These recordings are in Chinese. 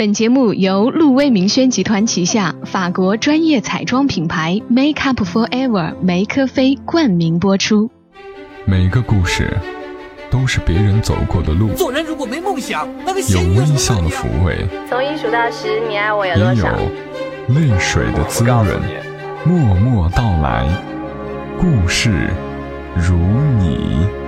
本节目由路威明轩集团旗下法国专业彩妆品牌 Make Up For Ever 梅科菲冠名播出。每个故事都是别人走过的路，做人如果没梦想，那个有微笑的抚慰，从一数到十，你爱我有也有多少？泪水的滋润。默默到来，故事如你。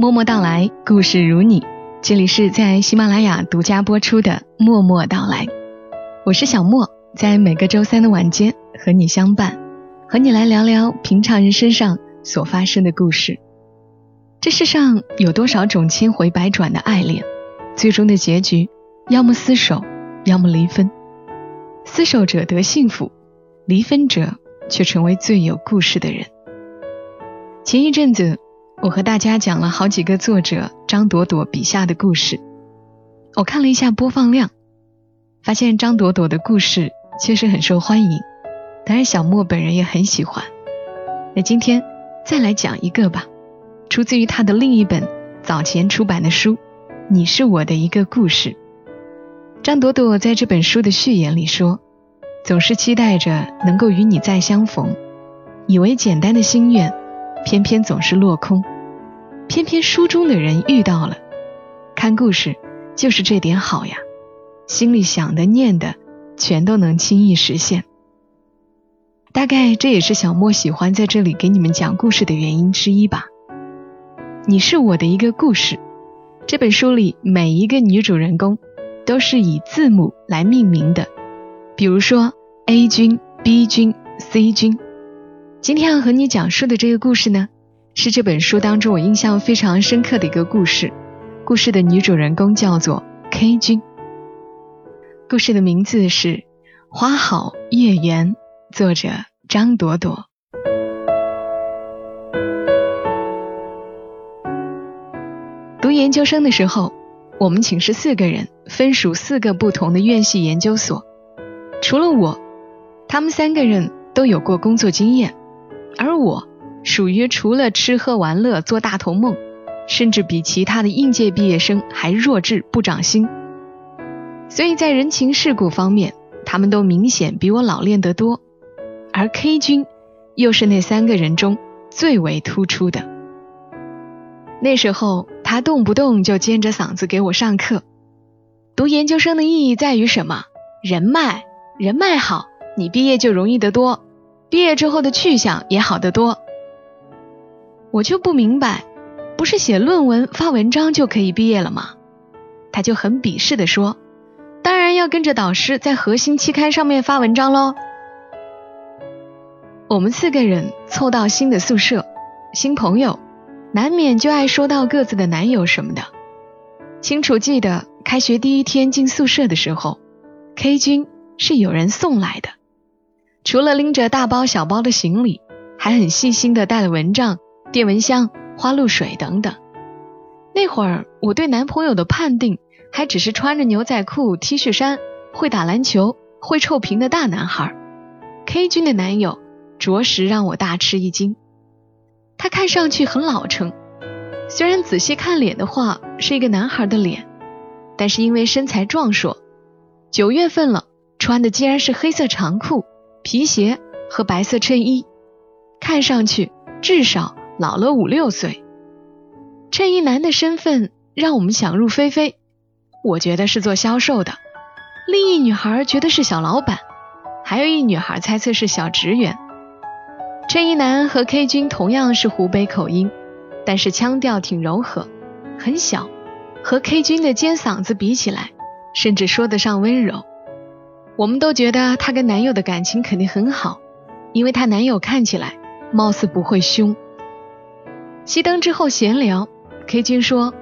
默默到来，故事如你。这里是在喜马拉雅独家播出的《默默到来》，我是小莫，在每个周三的晚间和你相伴，和你来聊聊平常人身上所发生的故事。这世上有多少种千回百转的爱恋，最终的结局要么厮守，要么离分。厮守者得幸福，离分者却成为最有故事的人。前一阵子。我和大家讲了好几个作者张朵朵笔下的故事，我看了一下播放量，发现张朵朵的故事确实很受欢迎，当然小莫本人也很喜欢。那今天再来讲一个吧，出自于他的另一本早前出版的书《你是我的一个故事》。张朵朵在这本书的序言里说：“总是期待着能够与你再相逢，以为简单的心愿。”偏偏总是落空，偏偏书中的人遇到了。看故事就是这点好呀，心里想的念的，全都能轻易实现。大概这也是小莫喜欢在这里给你们讲故事的原因之一吧。你是我的一个故事。这本书里每一个女主人公都是以字母来命名的，比如说 A 君、B 君、C 君。今天要和你讲述的这个故事呢，是这本书当中我印象非常深刻的一个故事。故事的女主人公叫做 K 君。故事的名字是《花好月圆》，作者张朵朵。读研究生的时候，我们寝室四个人分属四个不同的院系研究所，除了我，他们三个人都有过工作经验。而我属于除了吃喝玩乐做大头梦，甚至比其他的应届毕业生还弱智不长心。所以在人情世故方面，他们都明显比我老练得多。而 K 君又是那三个人中最为突出的。那时候他动不动就尖着嗓子给我上课。读研究生的意义在于什么？人脉，人脉好，你毕业就容易得多。毕业之后的去向也好得多，我就不明白，不是写论文发文章就可以毕业了吗？他就很鄙视的说：“当然要跟着导师在核心期刊上面发文章喽。”我们四个人凑到新的宿舍，新朋友难免就爱说到各自的男友什么的。清楚记得开学第一天进宿舍的时候，K 君是有人送来的。除了拎着大包小包的行李，还很细心的带了蚊帐、电蚊香、花露水等等。那会儿我对男朋友的判定，还只是穿着牛仔裤、T 恤衫、会打篮球、会臭屏的大男孩。K 君的男友着实让我大吃一惊。他看上去很老成，虽然仔细看脸的话是一个男孩的脸，但是因为身材壮硕，九月份了，穿的竟然是黑色长裤。皮鞋和白色衬衣，看上去至少老了五六岁。衬衣男的身份让我们想入非非，我觉得是做销售的，另一女孩觉得是小老板，还有一女孩猜测是小职员。衬衣男和 K 君同样是湖北口音，但是腔调挺柔和，很小，和 K 君的尖嗓子比起来，甚至说得上温柔。我们都觉得她跟男友的感情肯定很好，因为她男友看起来貌似不会凶。熄灯之后闲聊，K 君说：“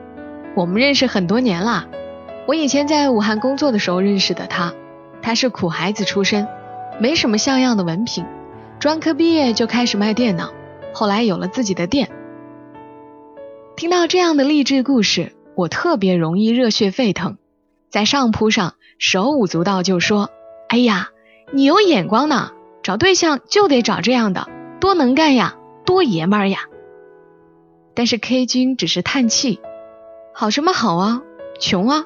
我们认识很多年了，我以前在武汉工作的时候认识的他，他是苦孩子出身，没什么像样的文凭，专科毕业就开始卖电脑，后来有了自己的店。”听到这样的励志故事，我特别容易热血沸腾，在上铺上手舞足蹈就说。哎呀，你有眼光呢！找对象就得找这样的，多能干呀，多爷们儿呀！但是 K 君只是叹气：“好什么好啊，穷啊！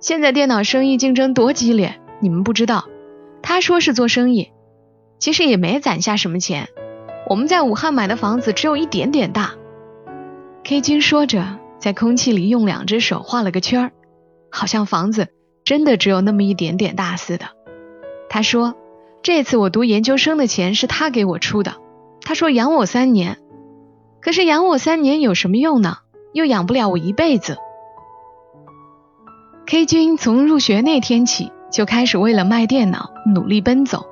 现在电脑生意竞争多激烈，你们不知道。他说是做生意，其实也没攒下什么钱。我们在武汉买的房子只有一点点大。”K 君说着，在空气里用两只手画了个圈儿，好像房子真的只有那么一点点大似的。他说：“这次我读研究生的钱是他给我出的。他说养我三年。”可是养我三年有什么用呢？又养不了我一辈子。K 君从入学那天起就开始为了卖电脑努力奔走。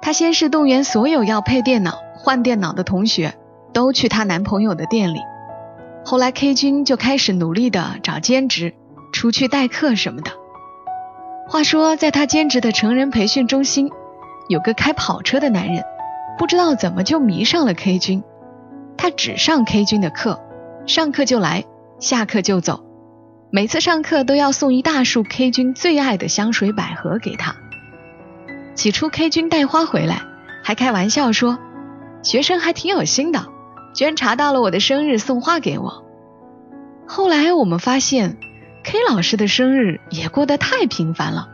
她先是动员所有要配电脑、换电脑的同学都去她男朋友的店里。后来 K 君就开始努力的找兼职、出去代课什么的。话说，在他兼职的成人培训中心，有个开跑车的男人，不知道怎么就迷上了 K 君。他只上 K 君的课，上课就来，下课就走。每次上课都要送一大束 K 君最爱的香水百合给他。起初 K 君带花回来，还开玩笑说：“学生还挺有心的，居然查到了我的生日送花给我。”后来我们发现，K 老师的生日也过得太频繁了，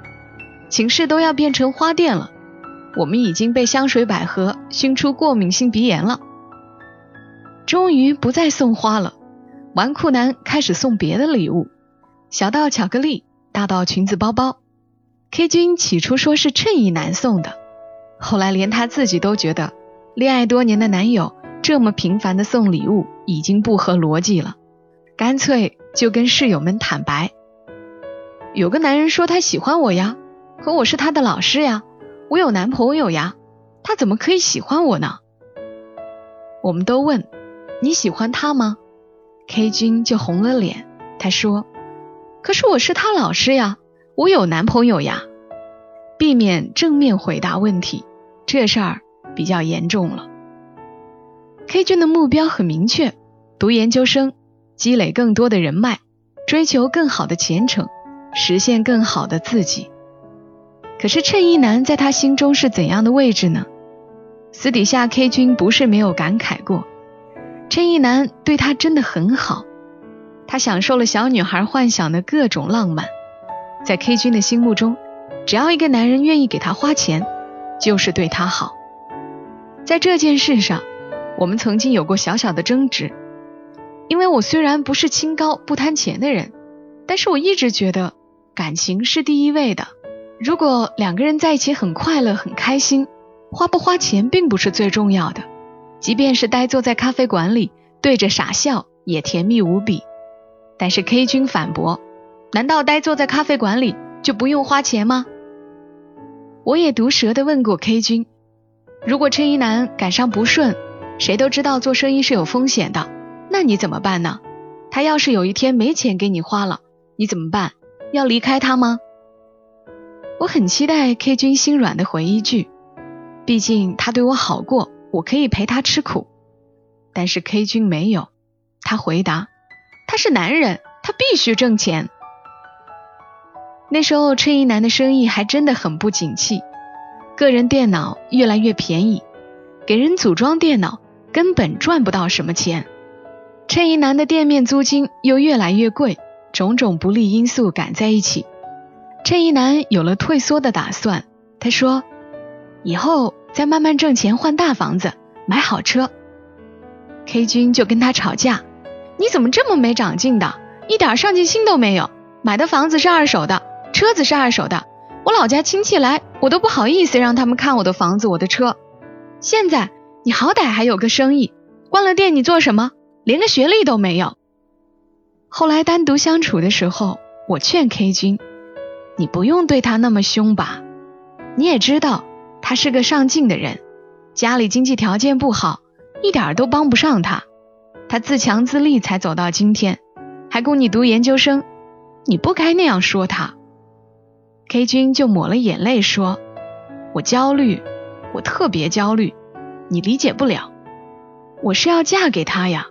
寝室都要变成花店了。我们已经被香水百合熏出过敏性鼻炎了。终于不再送花了，纨绔男开始送别的礼物，小到巧克力，大到裙子包包。K 君起初说是衬衣男送的，后来连他自己都觉得，恋爱多年的男友这么频繁的送礼物已经不合逻辑了，干脆就跟室友们坦白：有个男人说他喜欢我呀，可我是他的老师呀，我有男朋友呀，他怎么可以喜欢我呢？我们都问。你喜欢他吗？K 君就红了脸，他说：“可是我是他老师呀，我有男朋友呀。”避免正面回答问题，这事儿比较严重了。K 君的目标很明确：读研究生，积累更多的人脉，追求更好的前程，实现更好的自己。可是衬衣男在他心中是怎样的位置呢？私底下，K 君不是没有感慨过。衬衣男对他真的很好，他享受了小女孩幻想的各种浪漫。在 K 君的心目中，只要一个男人愿意给他花钱，就是对他好。在这件事上，我们曾经有过小小的争执，因为我虽然不是清高不贪钱的人，但是我一直觉得感情是第一位的。如果两个人在一起很快乐很开心，花不花钱并不是最重要的。即便是呆坐在咖啡馆里对着傻笑，也甜蜜无比。但是 K 君反驳：“难道呆坐在咖啡馆里就不用花钱吗？”我也毒舌的问过 K 君：“如果衬衣男赶上不顺，谁都知道做生意是有风险的，那你怎么办呢？他要是有一天没钱给你花了，你怎么办？要离开他吗？”我很期待 K 君心软的回一句：“毕竟他对我好过。”我可以陪他吃苦，但是 K 君没有。他回答：“他是男人，他必须挣钱。”那时候衬衣男的生意还真的很不景气，个人电脑越来越便宜，给人组装电脑根本赚不到什么钱。衬衣男的店面租金又越来越贵，种种不利因素赶在一起，衬衣男有了退缩的打算。他说：“以后。”再慢慢挣钱换大房子买好车，K 君就跟他吵架，你怎么这么没长进的，一点上进心都没有。买的房子是二手的，车子是二手的，我老家亲戚来，我都不好意思让他们看我的房子我的车。现在你好歹还有个生意，关了店你做什么？连个学历都没有。后来单独相处的时候，我劝 K 君，你不用对他那么凶吧，你也知道。他是个上进的人，家里经济条件不好，一点都帮不上他。他自强自立才走到今天，还供你读研究生，你不该那样说他。K 君就抹了眼泪说：“我焦虑，我特别焦虑，你理解不了。我是要嫁给他呀，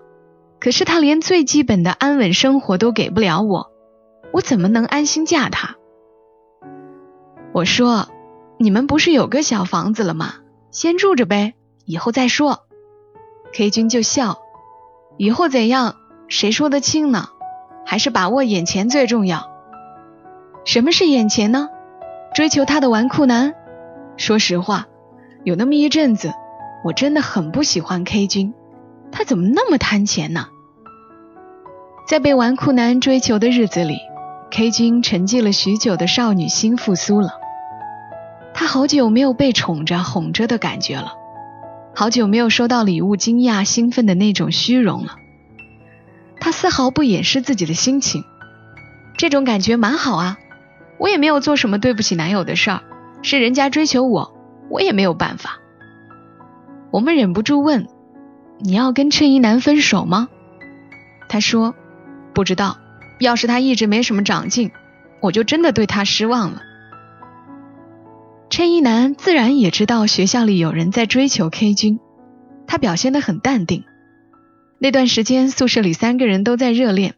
可是他连最基本的安稳生活都给不了我，我怎么能安心嫁他？”我说。你们不是有个小房子了吗？先住着呗，以后再说。K 君就笑，以后怎样谁说得清呢？还是把握眼前最重要。什么是眼前呢？追求他的纨绔男。说实话，有那么一阵子，我真的很不喜欢 K 君，他怎么那么贪钱呢？在被纨绔男追求的日子里，K 君沉寂了许久的少女心复苏了。他好久没有被宠着、哄着的感觉了，好久没有收到礼物惊讶、兴奋的那种虚荣了。他丝毫不掩饰自己的心情，这种感觉蛮好啊。我也没有做什么对不起男友的事儿，是人家追求我，我也没有办法。我们忍不住问：“你要跟衬衣男分手吗？”他说：“不知道。要是他一直没什么长进，我就真的对他失望了。”衬衣男自然也知道学校里有人在追求 K 君，他表现得很淡定。那段时间宿舍里三个人都在热恋，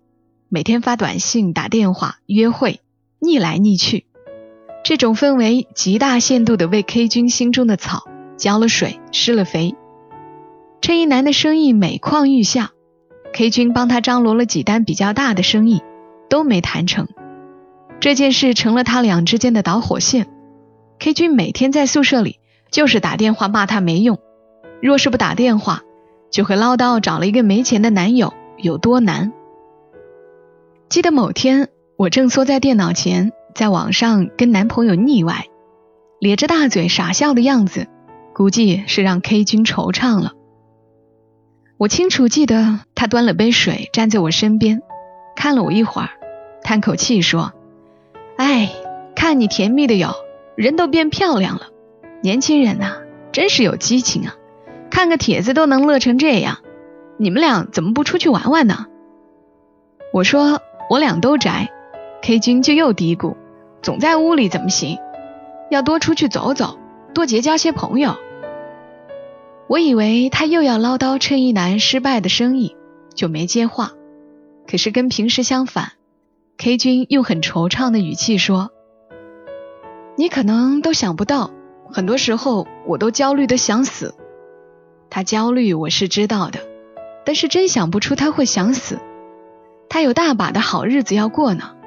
每天发短信、打电话、约会，腻来腻去。这种氛围极大限度的为 K 君心中的草浇了水、施了肥。衬衣男的生意每况愈下，K 君帮他张罗了几单比较大的生意，都没谈成。这件事成了他俩之间的导火线。K 君每天在宿舍里就是打电话骂他没用，若是不打电话，就会唠叨找了一个没钱的男友有多难。记得某天，我正缩在电脑前，在网上跟男朋友腻歪，咧着大嘴傻笑的样子，估计是让 K 君惆怅了。我清楚记得他端了杯水站在我身边，看了我一会儿，叹口气说：“哎，看你甜蜜的哟。”人都变漂亮了，年轻人呐，真是有激情啊！看个帖子都能乐成这样，你们俩怎么不出去玩玩呢？我说我俩都宅，K 君就又嘀咕，总在屋里怎么行？要多出去走走，多结交些朋友。我以为他又要唠叨衬衣男失败的生意，就没接话。可是跟平时相反，K 君用很惆怅的语气说。你可能都想不到，很多时候我都焦虑的想死。他焦虑我是知道的，但是真想不出他会想死。他有大把的好日子要过呢。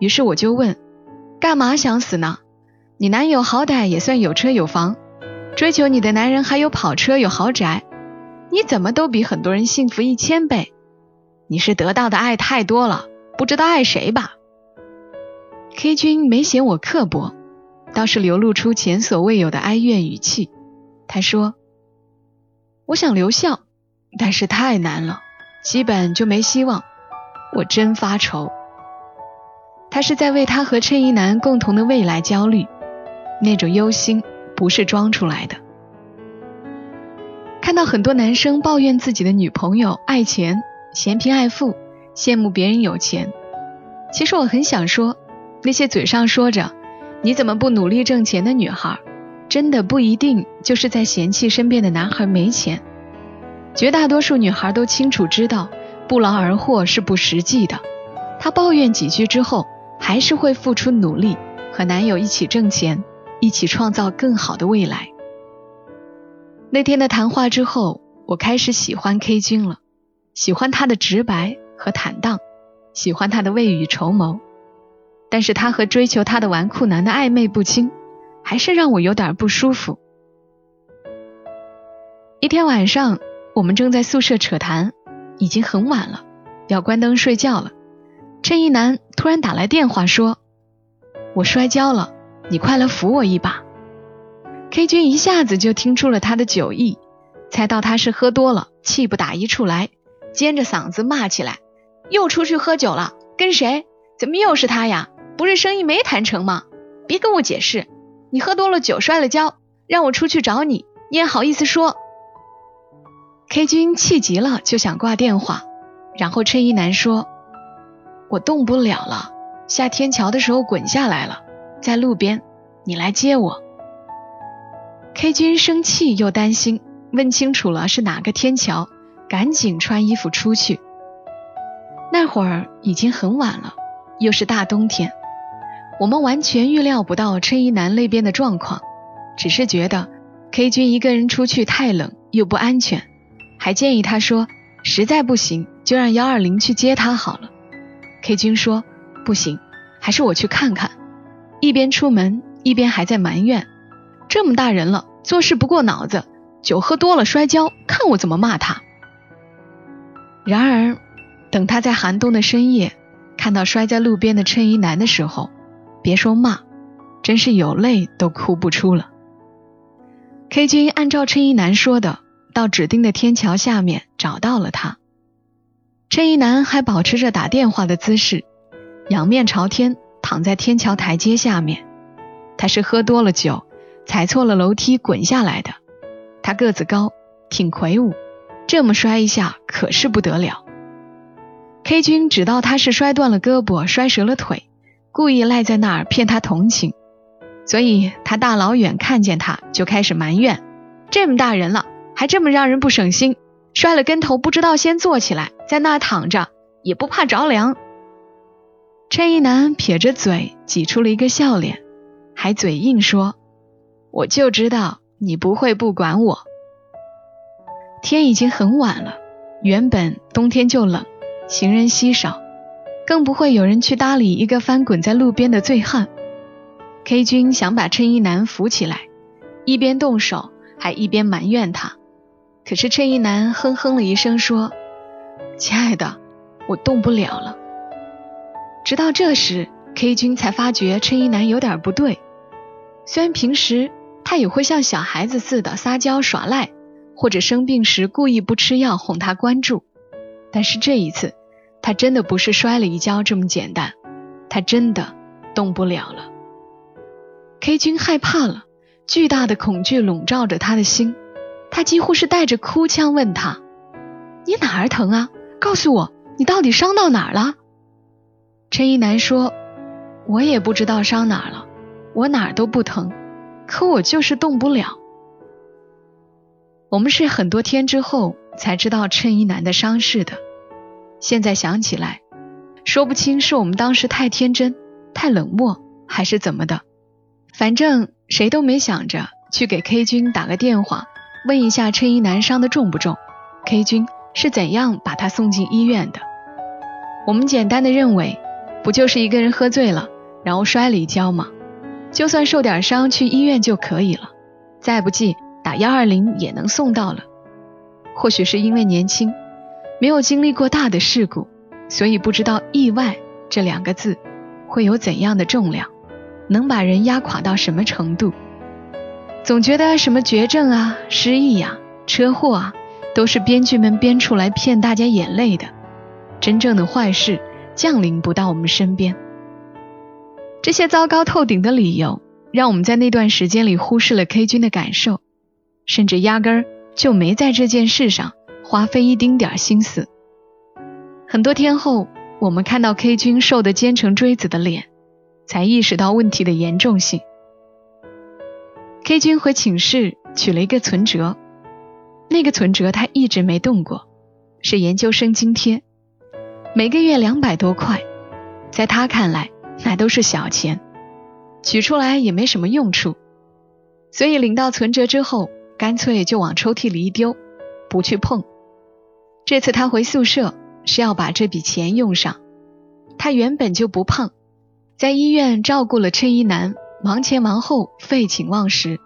于是我就问：干嘛想死呢？你男友好歹也算有车有房，追求你的男人还有跑车有豪宅，你怎么都比很多人幸福一千倍？你是得到的爱太多了，不知道爱谁吧？K 君没嫌我刻薄。倒是流露出前所未有的哀怨语气。他说：“我想留校，但是太难了，基本就没希望。我真发愁。”他是在为他和衬衣男共同的未来焦虑，那种忧心不是装出来的。看到很多男生抱怨自己的女朋友爱钱、嫌贫爱富，羡慕别人有钱。其实我很想说，那些嘴上说着。你怎么不努力挣钱的女孩，真的不一定就是在嫌弃身边的男孩没钱。绝大多数女孩都清楚知道，不劳而获是不实际的。她抱怨几句之后，还是会付出努力，和男友一起挣钱，一起创造更好的未来。那天的谈话之后，我开始喜欢 K 君了，喜欢他的直白和坦荡，喜欢他的未雨绸缪。但是他和追求他的纨绔男的暧昧不清，还是让我有点不舒服。一天晚上，我们正在宿舍扯谈，已经很晚了，要关灯睡觉了。衬衣男突然打来电话说：“我摔跤了，你快来扶我一把。”K 君一下子就听出了他的酒意，猜到他是喝多了，气不打一处来，尖着嗓子骂起来：“又出去喝酒了？跟谁？怎么又是他呀？”不是生意没谈成吗？别跟我解释，你喝多了酒摔了跤，让我出去找你，你也好意思说？K 君气急了，就想挂电话，然后衬衣男说：“我动不了了，下天桥的时候滚下来了，在路边，你来接我。”K 君生气又担心，问清楚了是哪个天桥，赶紧穿衣服出去。那会儿已经很晚了，又是大冬天。我们完全预料不到春衣男那边的状况，只是觉得 K 君一个人出去太冷又不安全，还建议他说实在不行就让幺二零去接他好了。K 君说不行，还是我去看看。一边出门一边还在埋怨，这么大人了，做事不过脑子，酒喝多了摔跤，看我怎么骂他。然而，等他在寒冬的深夜看到摔在路边的衬衣男的时候，别说骂，真是有泪都哭不出了。K 君按照衬衣男说的，到指定的天桥下面找到了他。衬衣男还保持着打电话的姿势，仰面朝天躺在天桥台阶下面。他是喝多了酒，踩错了楼梯滚下来的。他个子高，挺魁梧，这么摔一下可是不得了。K 君知道他是摔断了胳膊，摔折了腿，故意赖在那儿骗他同情，所以他大老远看见他就开始埋怨：这么大人了，还这么让人不省心。摔了跟头，不知道先坐起来，在那躺着也不怕着凉。衬衣男撇着嘴，挤出了一个笑脸，还嘴硬说：“我就知道你不会不管我。”天已经很晚了，原本冬天就冷，行人稀少，更不会有人去搭理一个翻滚在路边的醉汉。K 君想把衬衣男扶起来，一边动手，还一边埋怨他。可是衬衣男哼哼了一声，说：“亲爱的，我动不了了。”直到这时，K 君才发觉衬衣男有点不对。虽然平时他也会像小孩子似的撒娇耍赖，或者生病时故意不吃药哄他关注，但是这一次，他真的不是摔了一跤这么简单，他真的动不了了。K 君害怕了，巨大的恐惧笼罩着他的心。他几乎是带着哭腔问他：“你哪儿疼啊？告诉我，你到底伤到哪儿了？”陈一男说：“我也不知道伤哪儿了，我哪儿都不疼，可我就是动不了。”我们是很多天之后才知道陈一男的伤势的，现在想起来，说不清是我们当时太天真、太冷漠，还是怎么的，反正谁都没想着去给 K 君打个电话。问一下衬衣男伤的重不重？K 君是怎样把他送进医院的？我们简单的认为，不就是一个人喝醉了，然后摔了一跤吗？就算受点伤，去医院就可以了。再不济，打幺二零也能送到了。或许是因为年轻，没有经历过大的事故，所以不知道“意外”这两个字会有怎样的重量，能把人压垮到什么程度。总觉得什么绝症啊、失忆呀、车祸啊，都是编剧们编出来骗大家眼泪的。真正的坏事降临不到我们身边。这些糟糕透顶的理由，让我们在那段时间里忽视了 K 君的感受，甚至压根儿就没在这件事上花费一丁点心思。很多天后，我们看到 K 君瘦得尖成锥子的脸，才意识到问题的严重性。K 君回寝室取了一个存折，那个存折他一直没动过，是研究生津贴，每个月两百多块，在他看来那都是小钱，取出来也没什么用处，所以领到存折之后，干脆就往抽屉里一丢，不去碰。这次他回宿舍是要把这笔钱用上，他原本就不胖，在医院照顾了衬衣男。忙前忙后，废寝忘食，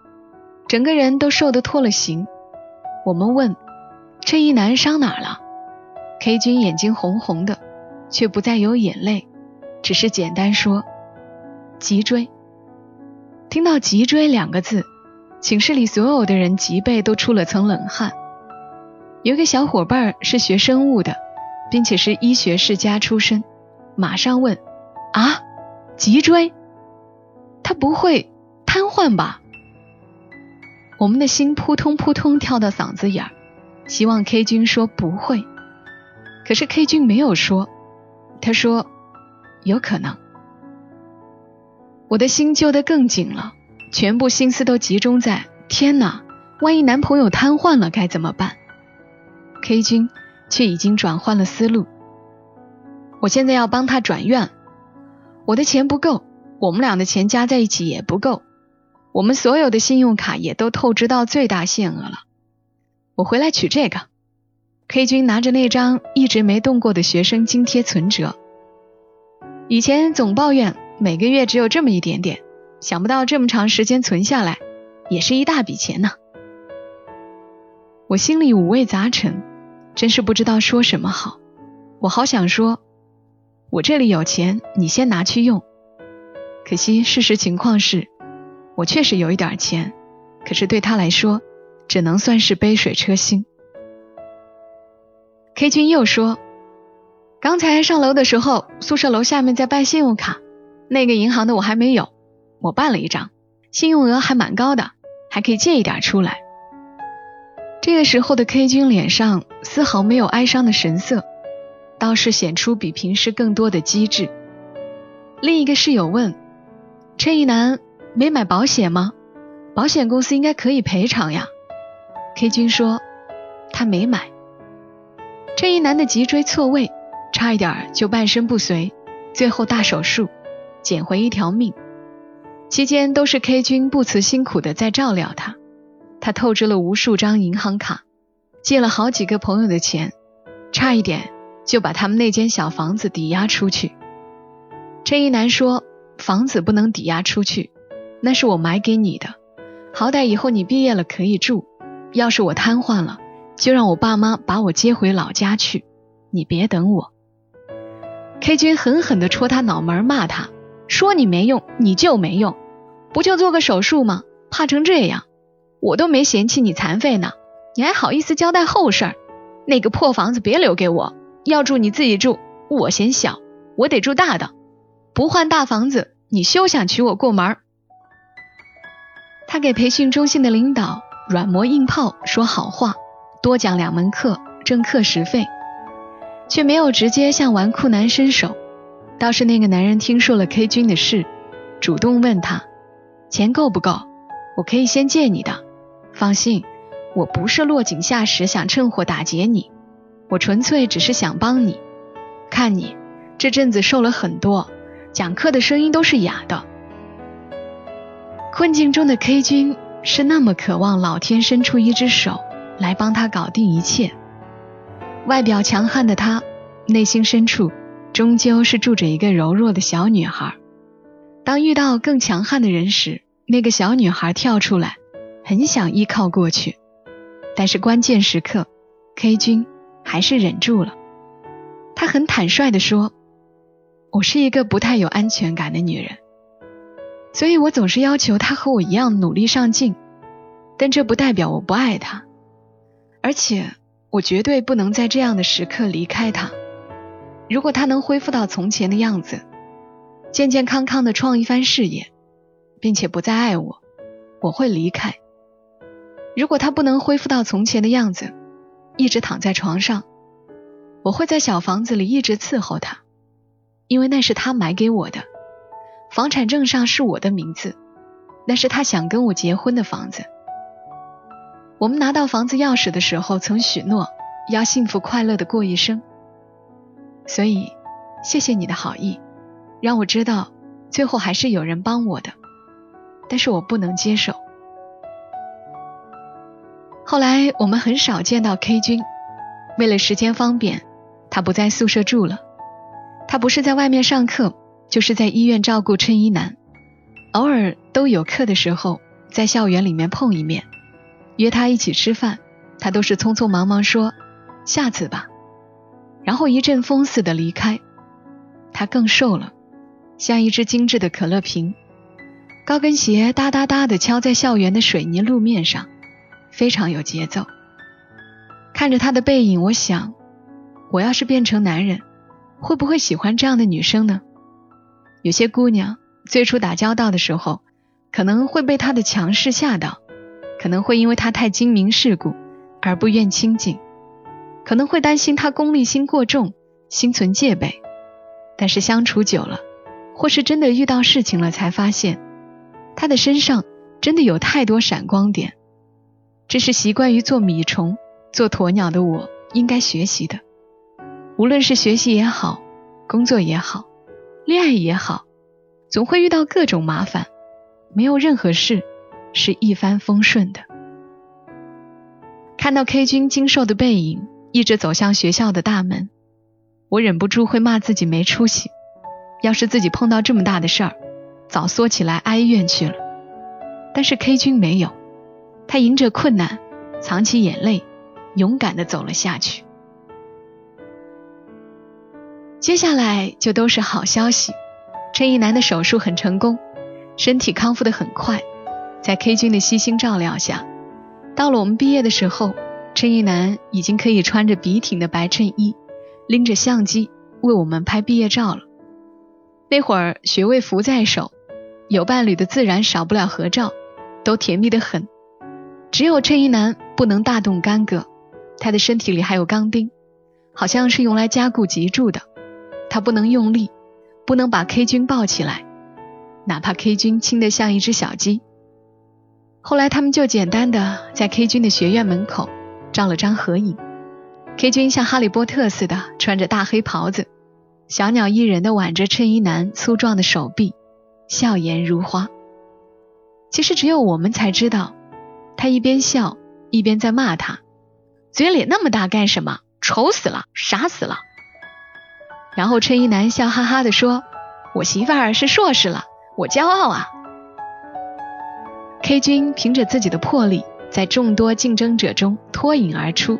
整个人都瘦得脱了形。我们问：“衬衣男伤哪了？”K 君眼睛红红的，却不再有眼泪，只是简单说：“脊椎。”听到“脊椎”两个字，寝室里所有的人脊背都出了层冷汗。有个小伙伴是学生物的，并且是医学世家出身，马上问：“啊，脊椎？”他不会瘫痪吧？我们的心扑通扑通跳到嗓子眼儿，希望 K 君说不会。可是 K 君没有说，他说有可能。我的心揪得更紧了，全部心思都集中在天哪，万一男朋友瘫痪了该怎么办？K 君却已经转换了思路，我现在要帮他转院，我的钱不够。我们俩的钱加在一起也不够，我们所有的信用卡也都透支到最大限额了。我回来取这个，K 君拿着那张一直没动过的学生津贴存折，以前总抱怨每个月只有这么一点点，想不到这么长时间存下来，也是一大笔钱呢。我心里五味杂陈，真是不知道说什么好。我好想说，我这里有钱，你先拿去用。可惜事实情况是，我确实有一点钱，可是对他来说，只能算是杯水车薪。K 君又说：“刚才上楼的时候，宿舍楼下面在办信用卡，那个银行的我还没有，我办了一张，信用额还蛮高的，还可以借一点出来。”这个时候的 K 君脸上丝毫没有哀伤的神色，倒是显出比平时更多的机智。另一个室友问：“陈一楠没买保险吗？保险公司应该可以赔偿呀。”K 君说：“他没买。”这一男的脊椎错位，差一点就半身不遂，最后大手术，捡回一条命。期间都是 K 君不辞辛苦的在照料他，他透支了无数张银行卡，借了好几个朋友的钱，差一点就把他们那间小房子抵押出去。这一男说：“房子不能抵押出去，那是我买给你的，好歹以后你毕业了可以住。要是我瘫痪了。”就让我爸妈把我接回老家去，你别等我。K 君狠狠地戳他脑门，骂他说：“你没用，你就没用，不就做个手术吗？怕成这样？我都没嫌弃你残废呢，你还好意思交代后事儿？那个破房子别留给我，要住你自己住，我嫌小，我得住大的，不换大房子，你休想娶我过门。”他给培训中心的领导软磨硬泡说好话。多讲两门课挣课时费，却没有直接向纨绔男伸手。倒是那个男人听说了 K 君的事，主动问他钱够不够，我可以先借你的。放心，我不是落井下石，想趁火打劫你，我纯粹只是想帮你。看你这阵子瘦了很多，讲课的声音都是哑的。困境中的 K 君是那么渴望老天伸出一只手。来帮他搞定一切。外表强悍的他，内心深处终究是住着一个柔弱的小女孩。当遇到更强悍的人时，那个小女孩跳出来，很想依靠过去。但是关键时刻，K 君还是忍住了。他很坦率地说：“我是一个不太有安全感的女人，所以我总是要求她和我一样努力上进。但这不代表我不爱她。”而且我绝对不能在这样的时刻离开他。如果他能恢复到从前的样子，健健康康的创一番事业，并且不再爱我，我会离开。如果他不能恢复到从前的样子，一直躺在床上，我会在小房子里一直伺候他，因为那是他买给我的，房产证上是我的名字，那是他想跟我结婚的房子。我们拿到房子钥匙的时候，曾许诺要幸福快乐的过一生。所以，谢谢你的好意，让我知道最后还是有人帮我的，但是我不能接受。后来我们很少见到 K 君，为了时间方便，他不在宿舍住了。他不是在外面上课，就是在医院照顾衬衣男。偶尔都有课的时候，在校园里面碰一面。约他一起吃饭，他都是匆匆忙忙说下次吧，然后一阵风似的离开。他更瘦了，像一只精致的可乐瓶，高跟鞋哒哒哒的敲在校园的水泥路面上，非常有节奏。看着他的背影，我想，我要是变成男人，会不会喜欢这样的女生呢？有些姑娘最初打交道的时候，可能会被他的强势吓到。可能会因为他太精明世故而不愿亲近，可能会担心他功利心过重，心存戒备。但是相处久了，或是真的遇到事情了，才发现他的身上真的有太多闪光点。这是习惯于做米虫、做鸵鸟的我应该学习的。无论是学习也好，工作也好，恋爱也好，总会遇到各种麻烦，没有任何事。是一帆风顺的。看到 K 君精瘦的背影，一直走向学校的大门，我忍不住会骂自己没出息。要是自己碰到这么大的事儿，早缩起来哀怨去了。但是 K 君没有，他迎着困难，藏起眼泪，勇敢地走了下去。接下来就都是好消息，陈一楠的手术很成功，身体康复的很快，在 K 君的悉心照料下，到了我们毕业的时候，陈一楠已经可以穿着笔挺的白衬衣，拎着相机为我们拍毕业照了。那会儿学位服在手，有伴侣的自然少不了合照，都甜蜜的很。只有陈一楠不能大动干戈，他的身体里还有钢钉，好像是用来加固脊柱的。他不能用力，不能把 K 君抱起来，哪怕 K 君轻得像一只小鸡。后来他们就简单的在 K 君的学院门口照了张合影，K 君像哈利波特似的穿着大黑袍子，小鸟依人的挽着衬衣男粗壮的手臂，笑颜如花。其实只有我们才知道，他一边笑一边在骂他，嘴脸那么大干什么？丑死了，傻死了。然后衬衣男笑哈哈地说：“我媳妇儿是硕士了，我骄傲啊。”K 君凭着自己的魄力，在众多竞争者中脱颖而出，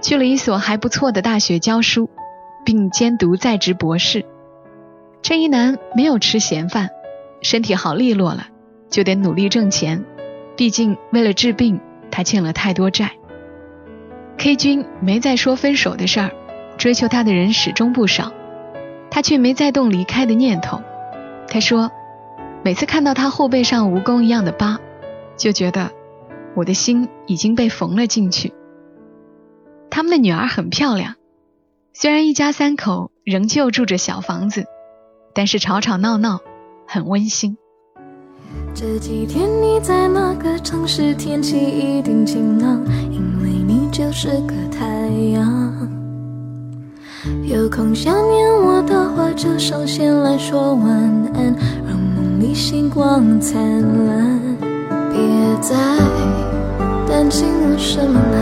去了一所还不错的大学教书，并兼读在职博士。衬衣男没有吃闲饭，身体好利落了，就得努力挣钱，毕竟为了治病，他欠了太多债。K 君没再说分手的事儿。追求他的人始终不少，他却没再动离开的念头。他说，每次看到他后背上蜈蚣一样的疤，就觉得我的心已经被缝了进去。他们的女儿很漂亮，虽然一家三口仍旧住着小房子，但是吵吵闹闹，很温馨。这几天你在哪个城市？天气一定晴朗，因为你就是个太阳。有空想念我的话，就上线来说晚安，你星光灿烂。别再担心我什么了，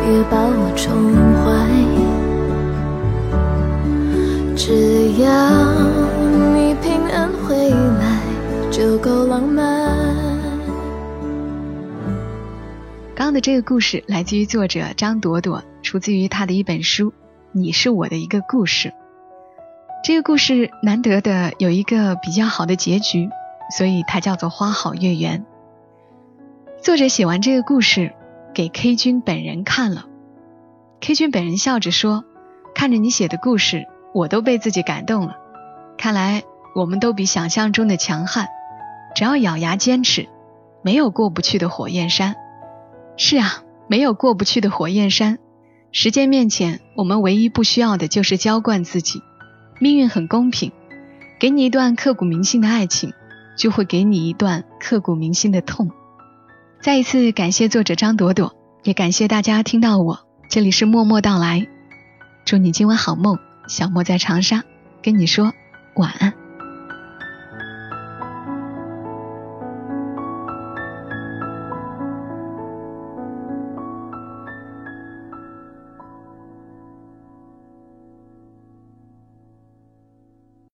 别把我宠坏，只要你平安回来就够浪漫。刚刚的这个故事来自于作者张朵朵，出自于他的一本书。你是我的一个故事，这个故事难得的有一个比较好的结局，所以它叫做花好月圆。作者写完这个故事给 K 君本人看了，K 君本人笑着说：“看着你写的故事，我都被自己感动了。看来我们都比想象中的强悍，只要咬牙坚持，没有过不去的火焰山。是啊，没有过不去的火焰山。”时间面前，我们唯一不需要的就是浇灌自己。命运很公平，给你一段刻骨铭心的爱情，就会给你一段刻骨铭心的痛。再一次感谢作者张朵朵，也感谢大家听到我。这里是默默到来，祝你今晚好梦。小莫在长沙，跟你说晚安。